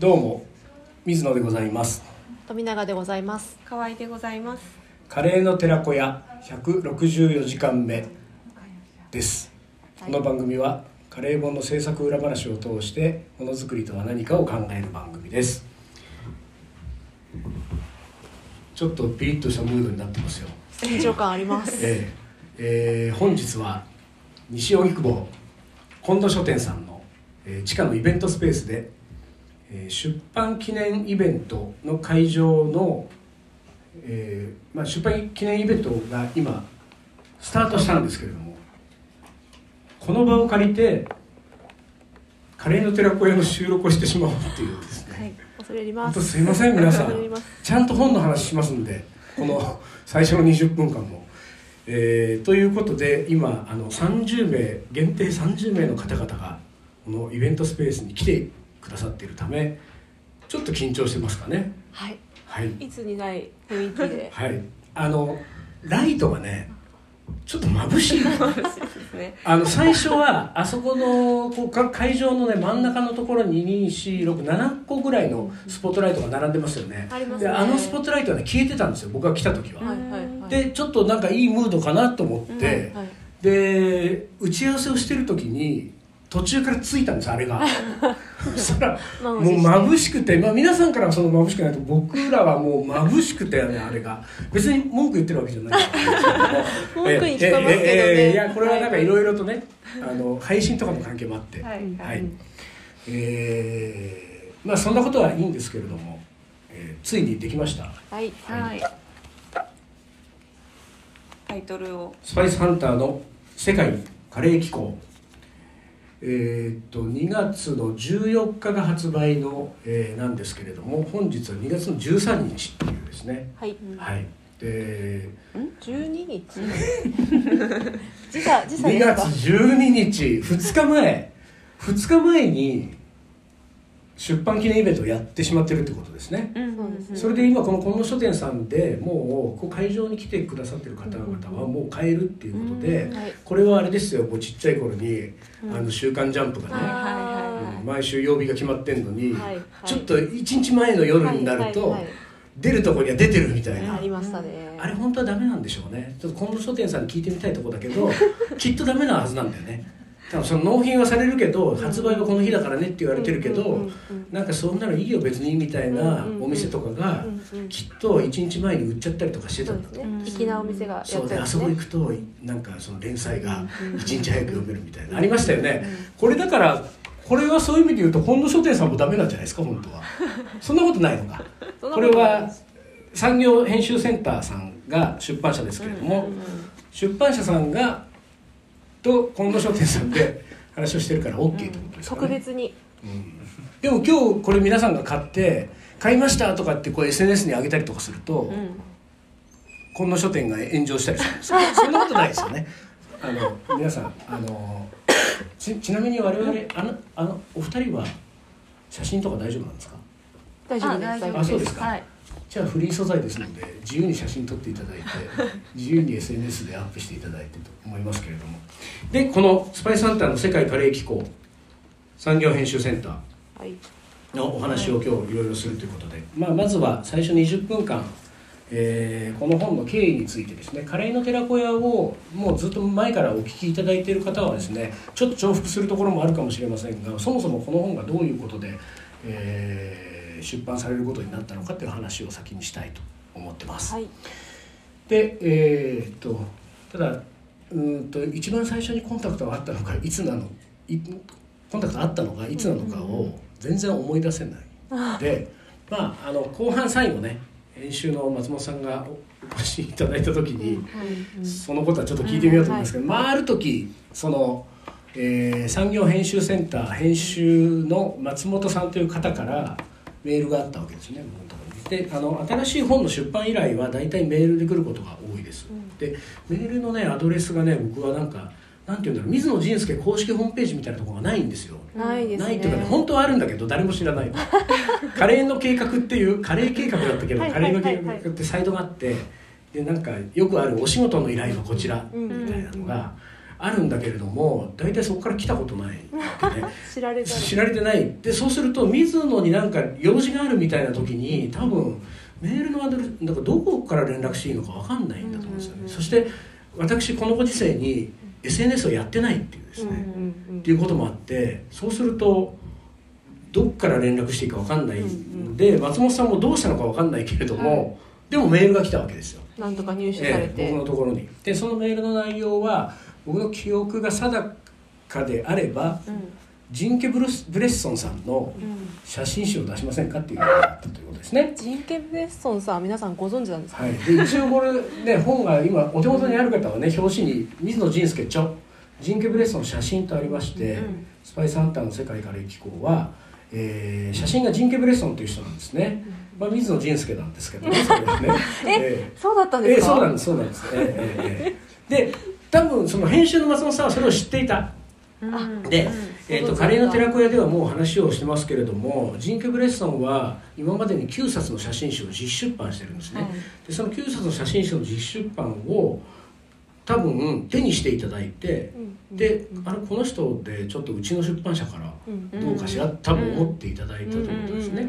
どうも水野でございます。富永でございます。河合でございます。カレーの寺子屋164時間目です、この番組はカレー本の制作裏話を通してものづくりとは何かを考える番組です。ちょっとピリッとしたムードになってますよ。緊張感あります。えーえー本日は西荻窪近藤書店さんの、えー地下のイベントスペースで、えー出版記念イベントの会場の、えーまあ、出版記念イベントが今スタートしたんですけれどもこの場を借りてカレーの寺子屋の収録をしてしまおうっていうですね、はい恐れ入ります。すいません皆さん。ちゃんと本の話しますんでこの最初の20分間も。えーということで今あの30名限定30名の方々がこのイベントスペースに来てくださっているためちょっと緊張してますかね。はい。はい。いつにない雰囲気で。はい。あのライトがねちょっと眩しい。ですね。あの最初はあそこのこうか会場のね真ん中のところに247個ぐらいのスポットライトが並んでますよね。ありますね。であのスポットライトはね消えてたんですよ僕が来た時は、はいはいはい。でちょっとなんかいいムードかなと思って、はい。で打ち合わせをしてる時に途中からついたんですあれが。そしたらもう眩しくて、まあ、皆さんからはその眩しくないと僕らはもう眩しくてねあれが。別に文句言ってるわけじゃない。んですけど文句に聞こえますけどね。ええいやこれはなんかい。ろいろとねあの配信とかの関係もあって。はいはい。えーまあそんなことはいいんですけれども、えーついにできました。はいはい。タイトルを。スパイスハンターの世界カレー機構えーっと2月の14日が発売の、えーなんですけれども本日は2月の13日っていうですね、はい。はい。で12日？時差時差2月ですか？12日2日前。2日前に出版記念イベントをやってしまってるってことですね、うんそれで今この近野書店さんでもうこう会場に来てくださってる方々はもう買えるっていうことで、はい。これはあれですよ。もうちっちゃい頃に「あの週刊ジャンプ」がね、毎週曜日が決まってんのに、ちょっと1日前の夜になると、出るとこには出てるみたいな、ありましたね。あれ本当はダメなんでしょうね。ちょっと近藤書店さんに聞いてみたいところだけど きっとダメなはずなんだよねその納品はされるけど発売はこの日だからねって言われてるけど、なんかそんなのいいよ別にみたいなお店とかがきっと1日前に売っちゃったりとかしてたそうんですなお店がそうであそこ行くとなんかその連載がうんうん1日早く読めるみたいな。ありましたよね。これだからこれはそういう意味で言うと本土書店さんもダメなんじゃないですか本当は。そんなことないのか。これは産業編集センターさんが出版社ですけれども、出版社さんがと近藤書店さんで 話をしてるから OK ってことですかね、特別に。でも今日これ皆さんが買って買いましたとかってこう SNS に上げたりとかすると、うん。近藤書店が炎上したりするんですよ。そんなことないですよね。あの皆さんあのちちなみに我々あのあのお二人は写真とか大丈夫なんですか？大丈夫です。あ大丈夫あそうですか。はいじゃあフリー素材ですので自由に写真撮っていただいて 自由に SNS でアップしていただいてと思いますけれども。でこのスパイスハンターの世界カレー機構産業編集センターはい。のお話を今日いろいろするということで、まあ、まずは最初20分間、えーこの本の経緯についてですね。カレーの寺子屋をもうずっと前からお聞きいただいている方はですねちょっと重複するところもあるかもしれませんがそもそもこの本がどういうことで、えー出版されることになったのかという話を先にしたいと思ってます。はい。でえーっとただうーんと一番最初にコンタクトがあったのかいつなのいコンタクトあったのかいつなのかを全然思い出せないでまああの後半最後ね編集の松本さんがお越しいただいた時に、そのことはちょっと聞いてみようと思いますけど、まあある時その、えー産業編集センター編集の松本さんという方からメールがあったわけですね。僕のところにであの新しい本の出版依頼は大体メールで来ることが多いです、でメールのねアドレスがね僕はなんかなんていうんだろう水野仁介公式ホームページみたいなところがないんですよ。ないですね。ないっていうかね本当はあるんだけど誰も知らない。カレーの計画っていうカレー計画だったけどはいカレーの計画ってサイトがあってでなんかよくあるお仕事の依頼はこちらうん。みたいなのがあるんだけれども大体そこから来たことないね。知られ知られてない。でそうすると水野になんか用事があるみたいな時に多分メールのアドレスなんかどこから連絡していいのか分かんないんだと思うんですよね、うん。うんうんそして私このご時世に SNS をやってないっていうですね、うんっていうこともあってそうするとどっから連絡していいか分かんない。ので、松本さんもどうしたのか分かんないけれども、でもメールが来たわけですよ、なんとか入手されええて、僕のところに。でそのメールの内容は僕の記憶が定かであればうん。ジンケブルス・ブレッソンさんのうん。写真集を出しませんかっていうのがあったということですね。ジンケ・ブレッソンさん皆さんご存知なんですか、はい、で一応これね本が今お手元にある方はね表紙に水野仁介著ジンケ・ブレッソン写真とありまして、うんスパイスハンターの世界カレー紀行は、えー写真がジンケ・ブレッソンという人なんですね、まあ、水野仁輔なんですけどねそね。えそうだったんええですか、えそうなんですそうなんです、ええええええで多分その編集の松本さんはそれを知っていた。うん。で、うん。えー、とカレーの寺子屋ではもう話をしてますけれどもジンケ・ブレッソンは今までに9冊の写真集を実出版してるんですね、はい。でその9冊の写真集の実出版を多分手にしていただいてうん。であれこの人でちょっとうちの出版社からうん。どうかしら多分思っていただいたということですね。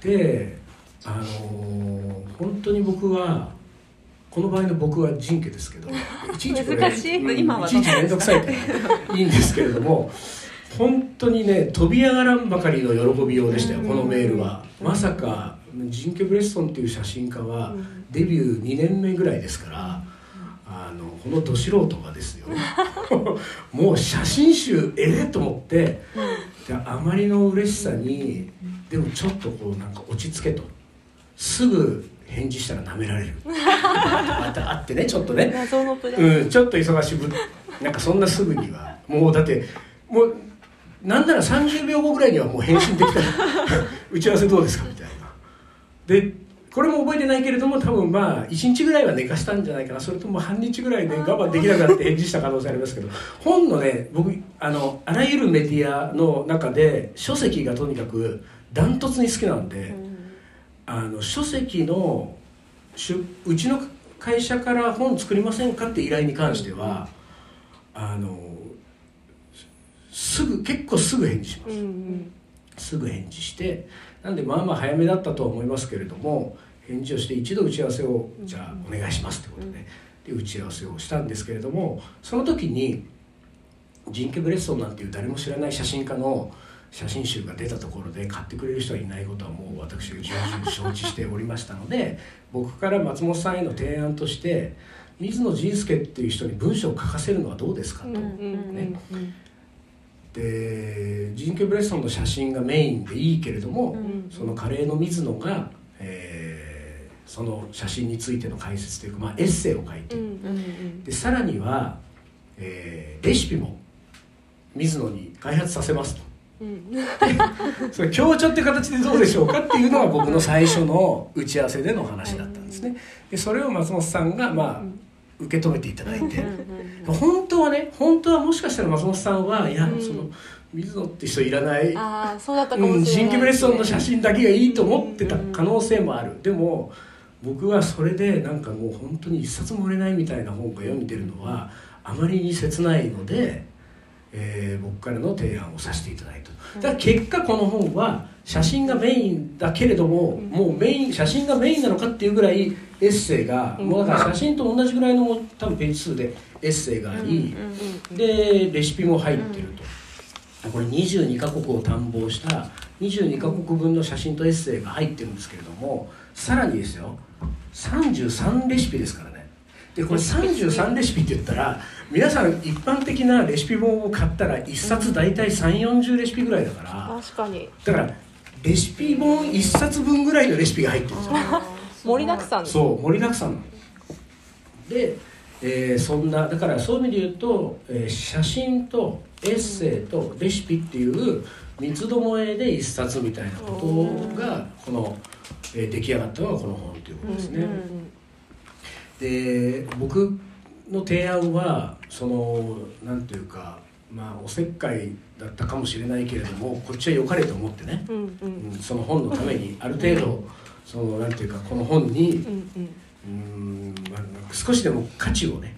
であのー本当に僕はこの場合の僕は人家ですけど いちいちこれ難しいうん今はいちいち面倒くさいからいいんですけれども本当にね飛び上がらんばかりの喜びようでしたよこのメールは。まさかジンケ・ブレッソンっていう写真家はうん。デビュー2年目ぐらいですからあのこのど素人がですよ。もう写真集ええと思ってであまりの嬉しさにでもちょっとこうなんか落ち着けと。すぐ返事したら舐められる。またあってねちょっとね。うんちょっと忙しぶなんかそんなすぐには。もうだってもうなんなら30秒後ぐらいにはもう返信できた。ら 打ち合わせどうですかみたいな。でこれも覚えてないけれども多分まあ1日ぐらいは寝かしたんじゃないかな。それとも半日ぐらいで我慢できなくなって返事した可能性ありますけど。本のね僕あのあらゆるメディアの中で書籍がとにかくダントツに好きなんで、あの書籍の出うちの会社から本作りませんかって依頼に関しては、あのすぐ結構すぐ返事します、うんうん。すぐ返事してなんでまあまあ早めだったとは思いますけれども返事をして一度打ち合わせをじゃあお願いしますってことでで打ち合わせをしたんですけれどもその時にジンケ・ブレッソンなんていう誰も知らない写真家の写真集が出たところで買ってくれる人はいないことはもう私が重々承知しておりましたので僕から松本さんへの提案として水野仁介っていう人に文章を書かせるのはどうですかと。でジンケ・ブレッソンの写真がメインでいいけれども、うんそのカレーの水野が、えーその写真についての解説というか、まあ、エッセイを書いて、でさらには、えーレシピも水野に開発させますとうん。それ強調って形でどうでしょうかっていうのが僕の最初の打ち合わせでの話だったんですね。でそれを松本さんがまあ受け止めていただいて、本当はね本当はもしかしたら松本さんはいや、うん。その水野って人いらない。ああそうだったかもうん、しれない。ジンキブレッソンの写真だけがいいと思ってた可能性もある、でも僕はそれでなんかもう本当に一冊も売れないみたいな本が読んでるのはあまりに切ないので、えー僕からの提案をさせていただいただから結果この本は写真がメインだけれども、もうメイン写真がメインなのかっていうぐらいエッセイが、もうだから写真と同じぐらいの多分ページ数でエッセイがあり、でレシピも入ってると、これ22カ国を探訪した22カ国分の写真とエッセイが入ってるんですけれどもさらにですよ。33レシピですからねでこれ33レシピって言ったら皆さん一般的なレシピ本を買ったら1冊大体3 4 0レシピぐらいだから。確かに。だからレシピ本1冊分ぐらいのレシピが入ってるんですよ盛りだくさん。そう盛りだくさんで、えーそんなだからそういう意味で言うと、えー写真とエッセイとレシピっていう三つどもえで一冊みたいなことがこの、えー出来上がったのがこの本ということですね、うんうんで僕の提案はそのなんていうかまあおせっかいだったかもしれないけれどもこっちは良かれと思ってね、うんうん。うんその本のためにある程度そのなんていうかこの本にうんうん。まあ、少しでも価値をね。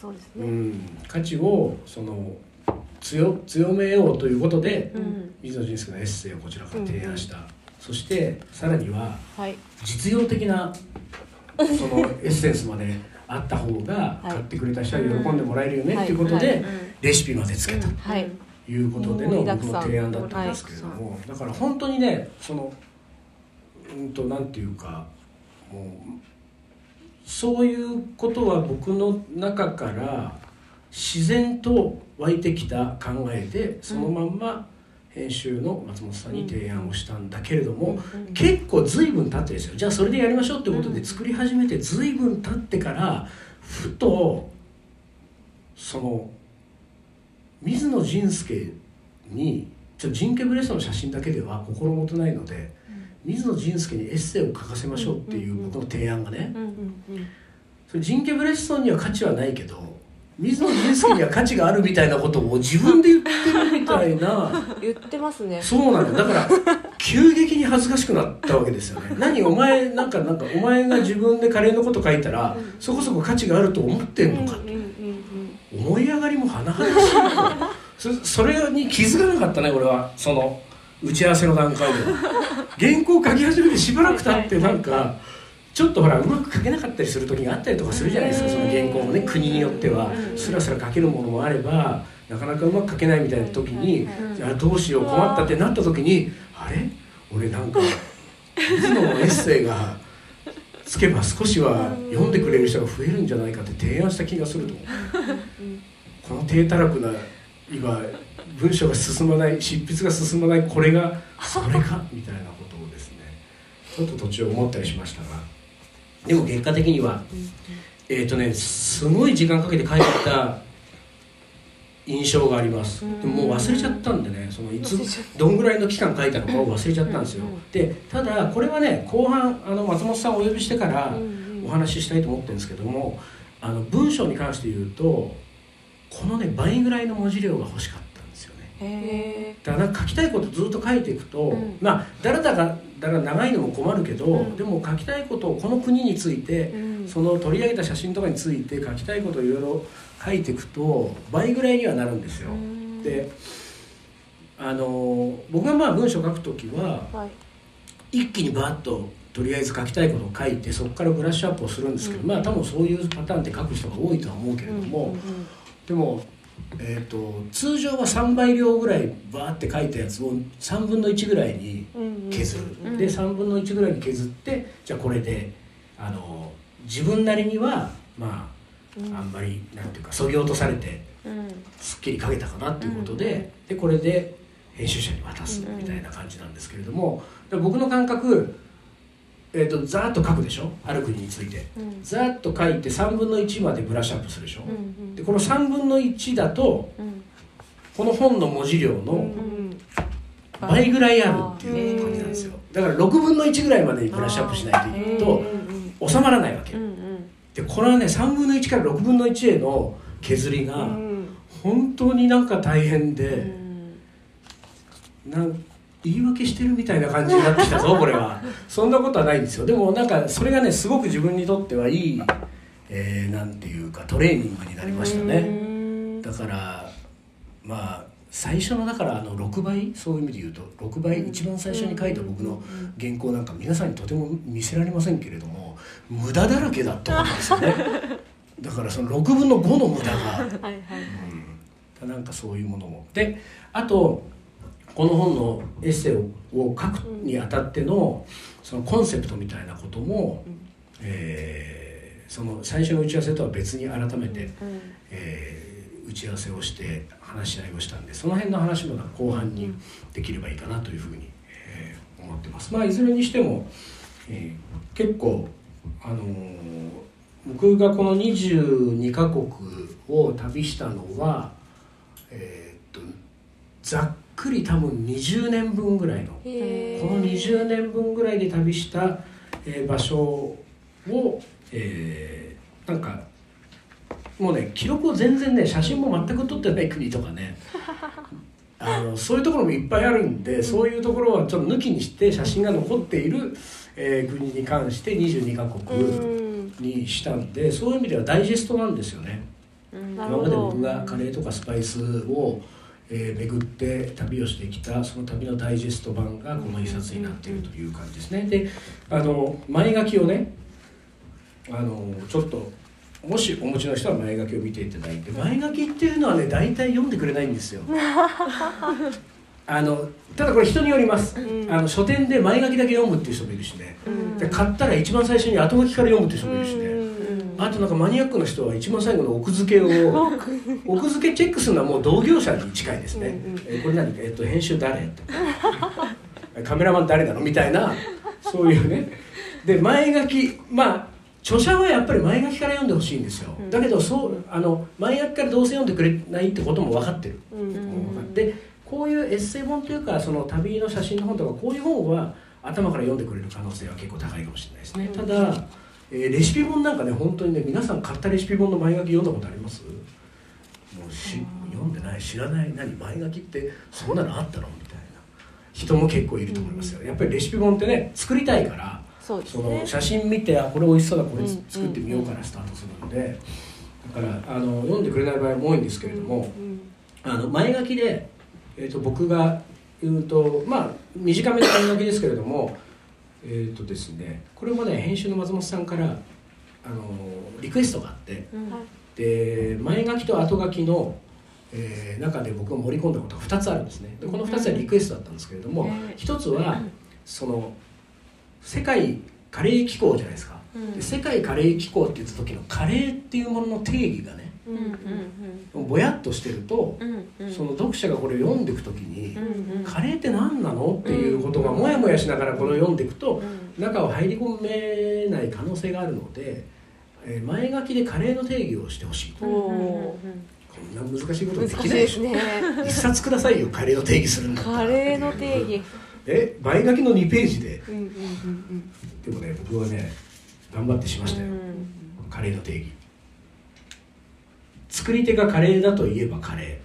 そうですね。うん、価値をその強強めようということで、うん。水野仁介のエッセイをこちらから提案した、そしてさらにははい。実用的なそのエッセンスまであった方がはい。買ってくれた人は喜んでもらえるよねっていうことはい。でレシピまでつけた。とはい。いうことでの僕の提案だったんですけれどもだから本当にねそのうんとなんていうかもうそういうことは僕の中から自然と湧いてきた考えでそのまんま編集の松本さんに提案をしたんだけれども、うん結構随分経ってですよ。じゃあそれでやりましょうってことで作り始めて随分経ってからふとその水野仁介にちょっとジンケブレストの写真だけでは心もとないので、水野仁介にエッセイを書かせましょうっていう僕の提案がね、それジンケブレストンには価値はないけど水野仁介には価値があるみたいなことを自分で言ってるみたいな言ってますね。そうなのだ。から急激に恥ずかしくなったわけですよね。何お前なんかなんかお前が自分でカレーのこと書いたらそこそこ価値があると思ってんのかうんうんうん。思い上がりも甚だしい。そそれに気づかなかったね俺は。その打ち合わせの段階では。原稿書き始めてしばらく経ってなんかちょっとほらうまく書けなかったりする時があったりとかするじゃないですかその原稿もね国によっては。スラスラ書けるものもあればなかなかうまく書けないみたいな時にじゃあどうしよう困ったってなった時にあれ？俺なんか水野のエッセイがつけば少しは読んでくれる人が増えるんじゃないかって提案した気がするとこの低たらくな今文章が進まない執筆が進まないこれがそれか？みたいなことをですねちょっと途中思ったりしましたがでも結果的にはえっ、とねすごい時間かけて書いた印象があります。でももう忘れちゃったんでねそのいつどんぐらいの期間書いたのかを忘れちゃったんですよ。でただこれはね後半あの松本さんをお呼びしてからお話ししたいと思ってるんですけどもあの文章に関して言うとこのね倍ぐらいの文字量が欲しかっただから書きたいことずっと書いていくと、うん。まあだらだらだら長いのも困るけど、うん。でも書きたいことをこの国について、えうん。その取り上げた写真とかについて書きたいことをいろいろ書いていくと倍ぐらいにはなるんですよ。うん。であの僕がまあ文章書くときははい。一気にバーッととりあえず書きたいことを書いてそこからブラッシュアップをするんですけど、うん。まあ多分そういうパターンで書く人が多いとは思うけれども、でも、えー、と通常は3倍量ぐらいバーって書いたやつを3分の1ぐらいに削る、うん。で3分の1ぐらいに削ってじゃあこれであの自分なりにはまああんまりなんていうかそぎ落とされてうん。すっきり書けたかなっていうことで,、うんでこれで編集者に渡すみたいな感じなんですけれども、で僕の感覚、えー、とざーっと書くでしょ？ある国について。うん。ざーっと書いて3分の1までブラッシュアップするでしょ、うんでこの3分の1だとうん。この本の文字量のうん倍ぐらいあるっていう感じなんですよ。だから6分の1ぐらいまでにブラッシュアップしないといくと収まらないわけうんうん。でこれはね3分の1から6分の1への削りがうん。本当になんか大変うでん。なん言い訳してるみたいな感じになってきたぞ これは。そんなことはないんですよ。でもなんかそれがねすごく自分にとってはいい、えーなんていうかトレーニングになりましたね。うん。だからまあ最初のだからあの6倍そういう意味で言うと6倍一番最初に書いた僕の原稿なんか皆さんにとても見せられませんけれども無駄だらけだと思うんですよね。だからその6分の5の無駄が、はいはい。うん、なんかそういうものも。であとこの本のエッセイをを書くにあたってのそのコンセプトみたいなことも、うん。えーその最初の打ち合わせとは別に改めて、うん。えー打ち合わせをして話し合いをしたんでその辺の話も後半にできればいいかなというふうに、えー思ってます。まあ、いずれにしても、えー結構、あのー僕がこの22カ国を旅したのは、えーっとざっくり多分20年分ぐらいのこの20年分ぐらいで旅した、えー場所を、えーなんかもうね記録を全然ね写真も全く撮ってない国とかね あのそういうところもいっぱいあるんで、そういうところはちょっと抜きにして写真が残っている、えー国に関して22カ国うん。にしたんでそういう意味ではダイジェストなんですよね。今まで僕がカレーとかスパイスを、えー巡って旅をしてきたその旅のダイジェスト版がこの一冊になっているという感じですね。であの前書きをねあのちょっともしお持ちの人は前書きを見ていただいて前書きっていうのはね大体読んでくれないんですよ。あのただこれ人によります、うん。あの書店で前書きだけ読むっていう人もいるしね。うん。で買ったら一番最初に後書きから読むっていう人もいるしね、うんあとなんかマニアックな人は一番最後の奥付けを奥。付けチェックするのはもう同業者に近いですね、うんうんえこれ何、えっと、編集誰？とか。カメラマン誰なの？みたいな。そういうね。で前書き。まあ著者はやっぱり前書きから読んでほしいんですよ、うん。だけどそうあの前書きからどうせ読んでくれないってことも分かってる、うんん。でこういうエッセイ本というかその旅の写真の本とかこういう本は頭から読んでくれる可能性は結構高いかもしれないですね、うん。ただ、えーレシピ本なんかね本当にね皆さん買ったレシピ本の前書き読んだことあります？もうし読んでない。知らない。何？前書きってそんなのあったの？みたいな。人も結構いると思いますよ。やっぱりレシピ本ってね作りたいからそうですそのね写真見てあこれ美味しそうだこれうん作ってみようからスタートするので。だからあの読んでくれない場合も多いんですけれども、うんあの前書きで、えー、と僕が言うとまあ短めの前書きですけれどもえっ、とですねこれもね編集の松本さんからあのリクエストがあってうん。で前書きと後書きの、えー中で僕が盛り込んだことが2つあるんですね。でこの2つはリクエストだったんですけれども、うんへー。1つはその世界カレー機構じゃないですか、うん。で世界カレー機構って言った時のカレーっていうものの定義がねぼやっとしてると、うんうん。その読者がこれを読んでいく時に、うんうん。カレーって何なのっていうことがもやもやしながらこれを読んでいくとうん。中を入り込めない可能性があるので、えー前書きでカレーの定義をしてほしいと。おこおんな難しいことできないですしょね。一冊くださいよカレーの定義するんだカレーの定義。え前書きの2ページで。うんうんうん。でもね僕はね頑張ってしましたよ、うん。カレーの定義作り手がカレーだと言えばカレ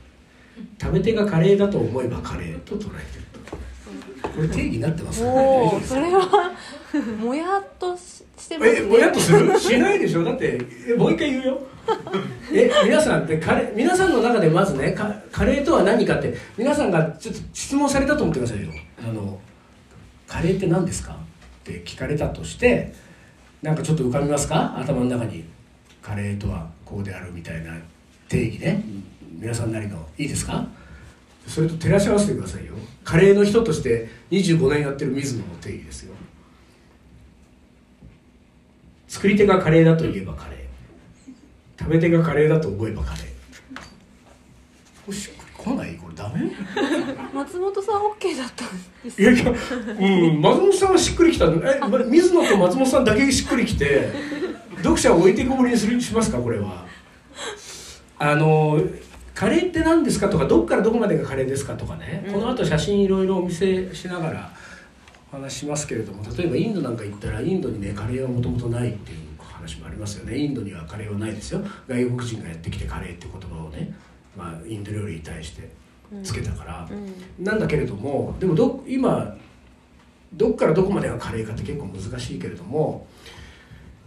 ー。食べ手がカレーだと思えばカレーと捉えてると。これ定義になってますおおそれはもやっとししてますね。えぼやっとする？しないでしょ？だってえもう一回言うよ。え皆さんってカレー皆さんの中でまずねカカレーとは何かって皆さんがちょっと質問されたと思ってくださいよ。あのカレーって何ですか？って聞かれたとしてなんかちょっと浮かびますか？頭の中に。カレーとはこうであるみたいな定義ね。皆さんなりのいいですか？それと照らし合わせてくださいよ。カレーの人として25年やってる水野の定義ですよ。作り手がカレーだと言えばカレー。食べ手がカレーだと思えばカレー。これしっくりこない？これダメ？松本さん OK だったんです。いやいや、うん、松本さんはしっくりきた。のえま水野と松本さんだけしっくりきて読者を置いてこぼりにするしますか？これはあのカレーって何ですか？とかどっからどこまでがカレーですか？とかね、この後写真いろいろお見せしながらお話ししますけれども例えばインドなんか行ったらインドにねカレーはもともとないっていう話もありますよね。インドにはカレーはないですよ。外国人がやってきてカレーって言葉をね、まあ、インド料理に対してつけたから、うん。なんだけれどもでもど今どっからどこまでがカレーかって結構難しいけれども、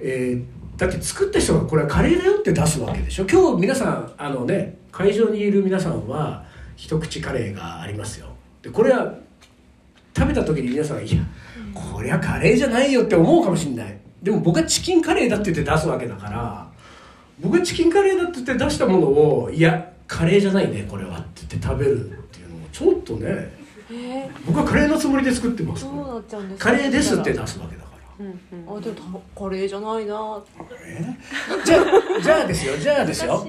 えーだって作った人がこれはカレーだよって出すわけでしょ？今日皆さんあのね会場にいる皆さんは一口カレーがありますよ。でこれは食べた時に皆さんが「いやこりゃカレーじゃないよ」って思うかもしれない。でも僕はチキンカレーだって言って出すわけだから僕はチキンカレーだって言って出したものを「いやカレーじゃないねこれは」って言って食べるっていうのもちょっとねえ僕はカレーのつもりで作ってます。カレーですって出すわけだからあでもたカレーじゃないな。じゃあじゃあですよじゃあですよ。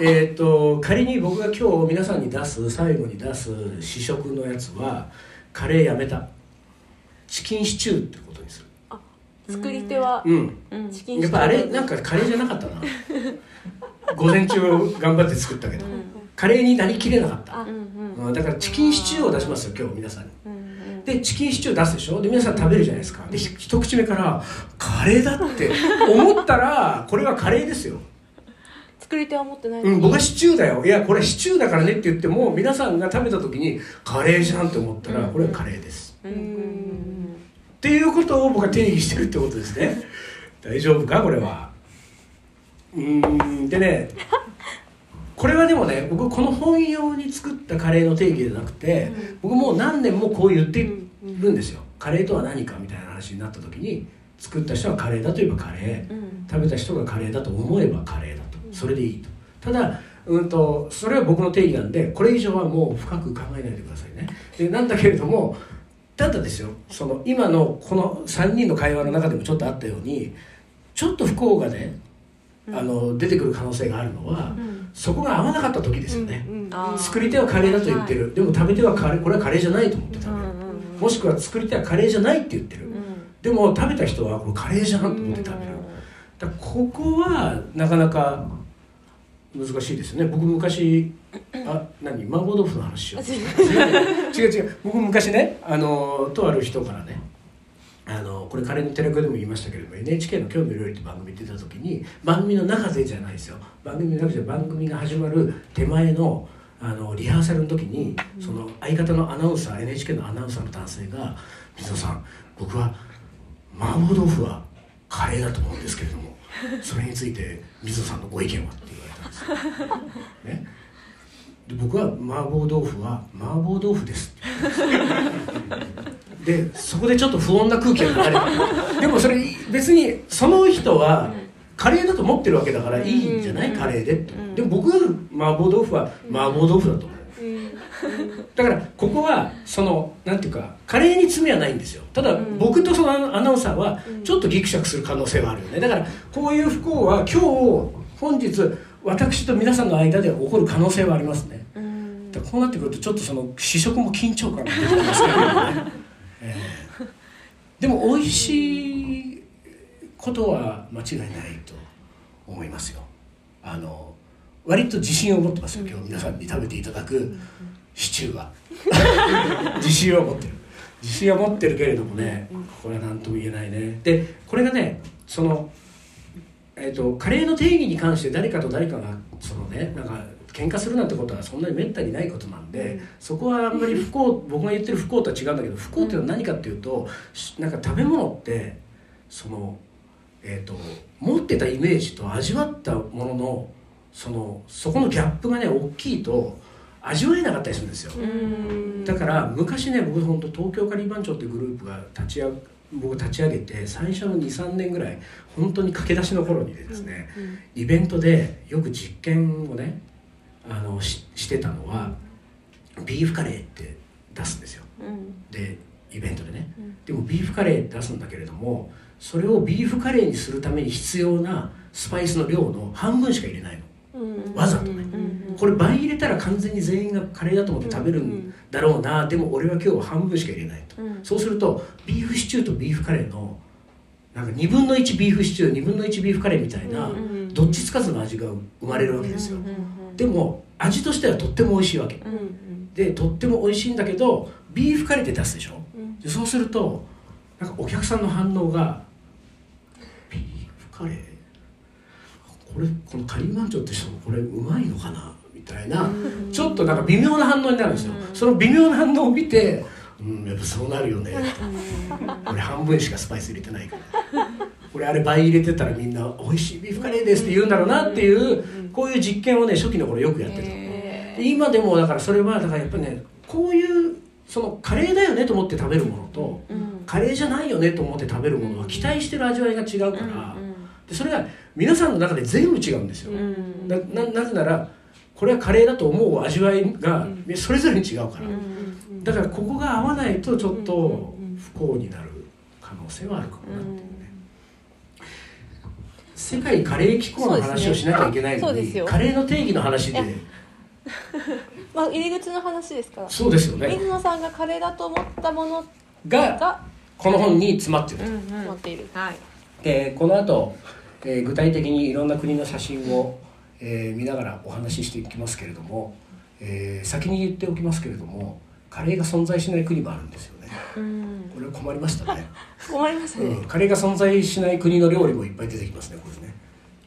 えっと仮に僕が今日皆さんに出す最後に出す試食のやつはカレーやめた。チキンシチューってことにする。作り手はうん。うん。チキンやっぱあれなんかカレーじゃなかったな。午前中頑張って作ったけど。カレーになりきれなかった。あうんうん。うんだからチキンシチューを出しますよ今日皆さんに。うんうんでチキンシチュー出すでしょ？で皆さん食べるじゃないですか。でひ一口目からカレーだって思ったらこれはカレーですよ、作り手は持ってない。うん、僕はシチューだよ。いやこれシチューだからねって言っても皆さんが食べた時にカレーじゃんって思ったらこれはカレーです。っていうことを僕は定義してるってことですね。大丈夫か？これは。うーん。でねこれはでもね僕この本用に作ったカレーの定義じゃなくて、僕もう何年もこう言ってるん。ですよ、カレーとは何かみたいな話になった時に作った人はカレーだといえばカレー、うん。食べた人がカレーだと思えばカレーだとそれでいいとただうん。とそれは僕の定義なん。でこれ以上はもう深く考えないでくださいねでなん。だけれどもただですよその今のこの3人の会話の中でもちょっとあったようにちょっと不幸がねあの出てくる可能性があるのは、そこが合わなかった時ですよね、あー作り手はカレーだと言ってる、でも食べ手はカレーこれはカレーじゃないと思って食べる、もしくは作り手はカレーじゃないって言ってる、でも食べた人はこれカレーじゃんと思って食べる、だここはなかなか難しいですよね。僕昔あ何？麻婆豆腐の話しよう。違う。違う僕昔ねあのとある人からねあのこれカレーのテレコでも言いましたけれども NHK の「興味料理」って番組出た時に番組の中でじゃないですよ。番組の中で番組が始まる手前のあのリハーサルの時にその相方のアナウンサー NHK のアナウンサーの男性が「水野さん僕は麻婆豆腐はカレーだと思うんですけれどもそれについて水野さんのご意見は?」って言われたんですよ。ね、で僕は麻婆豆腐は麻婆豆腐ですですよでそこでちょっと不穏な空気が流れたでもそれ別にその人はカレーだと思ってるわけだからいいんじゃない、カレーで。って、でも僕は麻婆豆腐は麻婆豆腐だと思う、だからここはそのなんていうかカレーに罪はないんですよ。ただ僕とそのアナウンサーはちょっとギクシャクする可能性はあるよね。だからこういう不幸は今日本日私と皆さんの間で起こる可能性はありますね。だこうなってくるとちょっとその試食も緊張感が出てきますけどね、ええ。でも美味しいことは間違いないと思いますよ。あの割と自信を持ってますよ今日皆さんに食べていただくシチューは。自信を持ってる。自信は持ってるけれどもねこれは何とも言えないね。でこれがねそのえー、とカレーの定義に関して誰かと誰かがそのねなんか喧嘩するなんてことはそんなにめったにないことなんで、そこはあんまり不幸 僕が言ってる不幸とは違うんだけど不幸っていうのは何かっていうと、しなんか食べ物ってその、えー、と持ってたイメージと味わったもののそのそこのギャップがね大きいと味わえなかったりするんですよ。だから昔ね僕本当東京カリー番長っていうグループが立ち上僕立ち上げて最初の23年ぐらい本当に駆け出しの頃にですね、イベントでよく実験をねあのししてたのはビーフカレーって出すんですよ。でイベントでね、でもビーフカレー出すんだけれどもそれをビーフカレーにするために必要なスパイスの量の半分しか入れないの。わざとね、これ倍入れたら完全に全員がカレーだと思って食べるんだろうな、でも俺は今日は半分しか入れないと、そうするとビーフシチューとビーフカレーのなんか2分の1ビーフシチュー2分の1ビーフカレーみたいな、どっちつかずの味が生まれるわけですよ、でも味としてはとっても美味しいわけ、でとっても美味しいんだけどビーフカレーって出すでしょ、でそうするとなんかお客さんの反応が「ビーフカレーこれこのカリーマンチョって人もこれうまいのかな?」みたいな、ちょっとなんか微妙な反応になるんですよ、その微妙な反応を見て「うんやっぱそうなるよね」俺半分しかスパイス入れてないから。俺あれ倍入れてたらみんな「美味しいビーフカレーです」って言うんだろうなっていうこういう実験をね初期の頃よくやってたで今でもだからそれはだからやっぱりねこういうそのカレーだよねと思って食べるものとカレーじゃないよねと思って食べるものは期待してる味わいが違うからでそれが皆さんの中で全部違うんですよ。なななぜならこれはカレーだと思う味わいがそれぞれに違うから。だからここが合わないとちょっと不幸になる可能性はあるかもなっていうね。世界カレー機構の話をしなきゃいけないのに、そうですよ。カレーの定義の話で。まあ入り口の話ですから。そうですよね。水野さんがカレーだと思ったものががこの本に詰まってると、持っている。はい。でこの後、えー具体的にいろんな国の写真を、えー見ながらお話ししていきますけれども、えー先に言っておきますけれどもカレーが存在しない国もあるんですよね。これは困りましたね、困りましたね。うん、カレーが存在しない国の料理もいっぱい出てきますねこれね。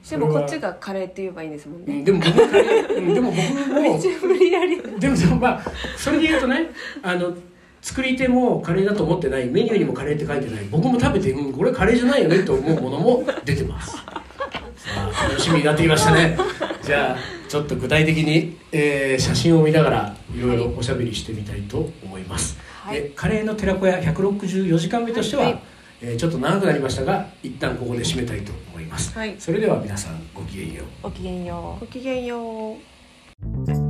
でもこっちが、がカレーって言えばいいんですもんね。うん、でも僕もカレー、うん、でも僕も無理やり。でもでもまあそれで言うとねあの作り手もカレーだと思ってないメニューにもカレーって書いてない僕も食べて、うん、これカレーじゃないよねと思うものも出てます。さあ楽しみになってきましたね。じゃあちょっと具体的に、えー写真を見ながらいろいろおしゃべりしてみたいと思います、はい。でカレーの寺子屋164時間目としては、はい。えーちょっと長くなりましたが一旦ここで締めたいと思います、はい。それでは皆さんごきげんようおきげんよう。ごきげんよう